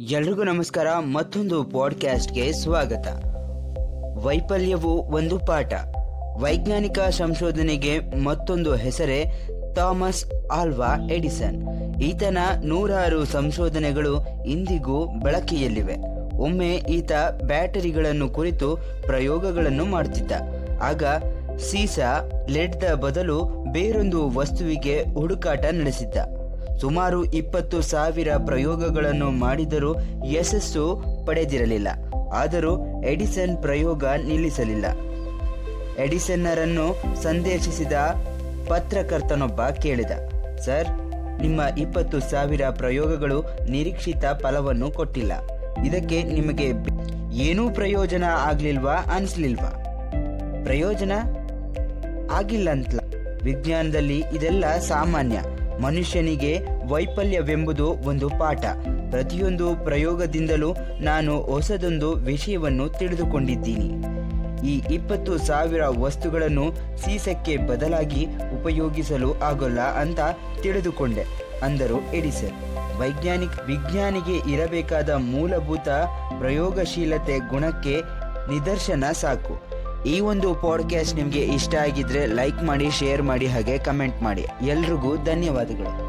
ಎಲ್ರಿಗೂ ನಮಸ್ಕಾರ, ಮತ್ತೊಂದು ಪಾಡ್ಕ್ಯಾಸ್ಟ್ಗೆ ಸ್ವಾಗತ. ವೈಫಲ್ಯವು ಒಂದು ಪಾಠ. ವೈಜ್ಞಾನಿಕ ಸಂಶೋಧನೆಗೆ ಮತ್ತೊಂದು ಹೆಸರೇ ಥಾಮಸ್ ಆಲ್ವಾ ಎಡಿಸನ್. ಈತನ ನೂರಾರು ಸಂಶೋಧನೆಗಳು ಇಂದಿಗೂ ಬಳಕೆಯಲ್ಲಿವೆ. ಒಮ್ಮೆ ಈತ ಬ್ಯಾಟರಿಗಳನ್ನು ಕುರಿತು ಪ್ರಯೋಗಗಳನ್ನು ಮಾಡುತ್ತಿದ್ದ ಆಗ ಸೀಸಾ ಲೆಡ್ದ ಬದಲು ಬೇರೊಂದು ವಸ್ತುವಿಗೆ ಹುಡುಕಾಟ ನಡೆಸಿದ್ದ. ಸುಮಾರು ಇಪ್ಪತ್ತು ಸಾವಿರ ಪ್ರಯೋಗಗಳನ್ನು ಮಾಡಿದರೂ ಯಶಸ್ಸು ಪಡೆದಿರಲಿಲ್ಲ. ಆದರೂ ಎಡಿಸನ್ ಪ್ರಯೋಗ ನಿಲ್ಲಿಸಲಿಲ್ಲ. ಎಡಿಸನ್ನರನ್ನು ಸಂದೇಶಿಸಿದ ಪತ್ರಕರ್ತನೊಬ್ಬ ಕೇಳಿದ, ಸರ್, ನಿಮ್ಮ ಇಪ್ಪತ್ತು ಸಾವಿರ ಪ್ರಯೋಗಗಳು ನಿರೀಕ್ಷಿತ ಫಲವನ್ನು ಕೊಟ್ಟಿಲ್ಲ. ಇದಕ್ಕೆ ನಿಮಗೆ ಏನೂ ಪ್ರಯೋಜನ ಆಗ್ಲಿಲ್ವಾ ಅನಿಸ್ಲಿಲ್ವಾ? ಪ್ರಯೋಜನ? ಅಂತ ವಿಜ್ಞಾನದಲ್ಲಿ ಇದೆಲ್ಲ ಸಾಮಾನ್ಯ. ಮನುಷ್ಯನಿಗೆ ವೈಫಲ್ಯವೆಂಬುದು ಒಂದು ಪಾಠ. ಪ್ರತಿಯೊಂದು ಪ್ರಯೋಗದಿಂದಲೂ ನಾನು ಹೊಸದೊಂದು ವಿಷಯವನ್ನು ತಿಳಿದುಕೊಂಡಿದ್ದೀನಿ. ಈ ಇಪ್ಪತ್ತು ಸಾವಿರ ವಸ್ತುಗಳನ್ನು ಸೀಸಕ್ಕೆ ಬದಲಾಗಿ ಉಪಯೋಗಿಸಲು ಆಗೋಲ್ಲ ಅಂತ ತಿಳಿದುಕೊಂಡೆ, ಅಂದರು ಎಡಿಸನ್. ವೈಜ್ಞಾನಿಕ ವಿಜ್ಞಾನಿಗೆ ಇರಬೇಕಾದ ಮೂಲಭೂತ ಪ್ರಯೋಗಶೀಲತೆ ಗುಣಕ್ಕೆ ನಿದರ್ಶನ ಸಾಕು. ಈ ಒಂದು ಪಾಡ್ಕ್ಯಾಸ್ಟ್ ನಿಮಗೆ ಇಷ್ಟ ಆಗಿದ್ರೆ ಲೈಕ್ ಮಾಡಿ ಶೇರ್ ಮಾಡಿ, ಹಾಗೆ ಕಮೆಂಟ್ ಮಾಡಿ. ಎಲ್ರಿಗೂ ಧನ್ಯವಾದಗಳು.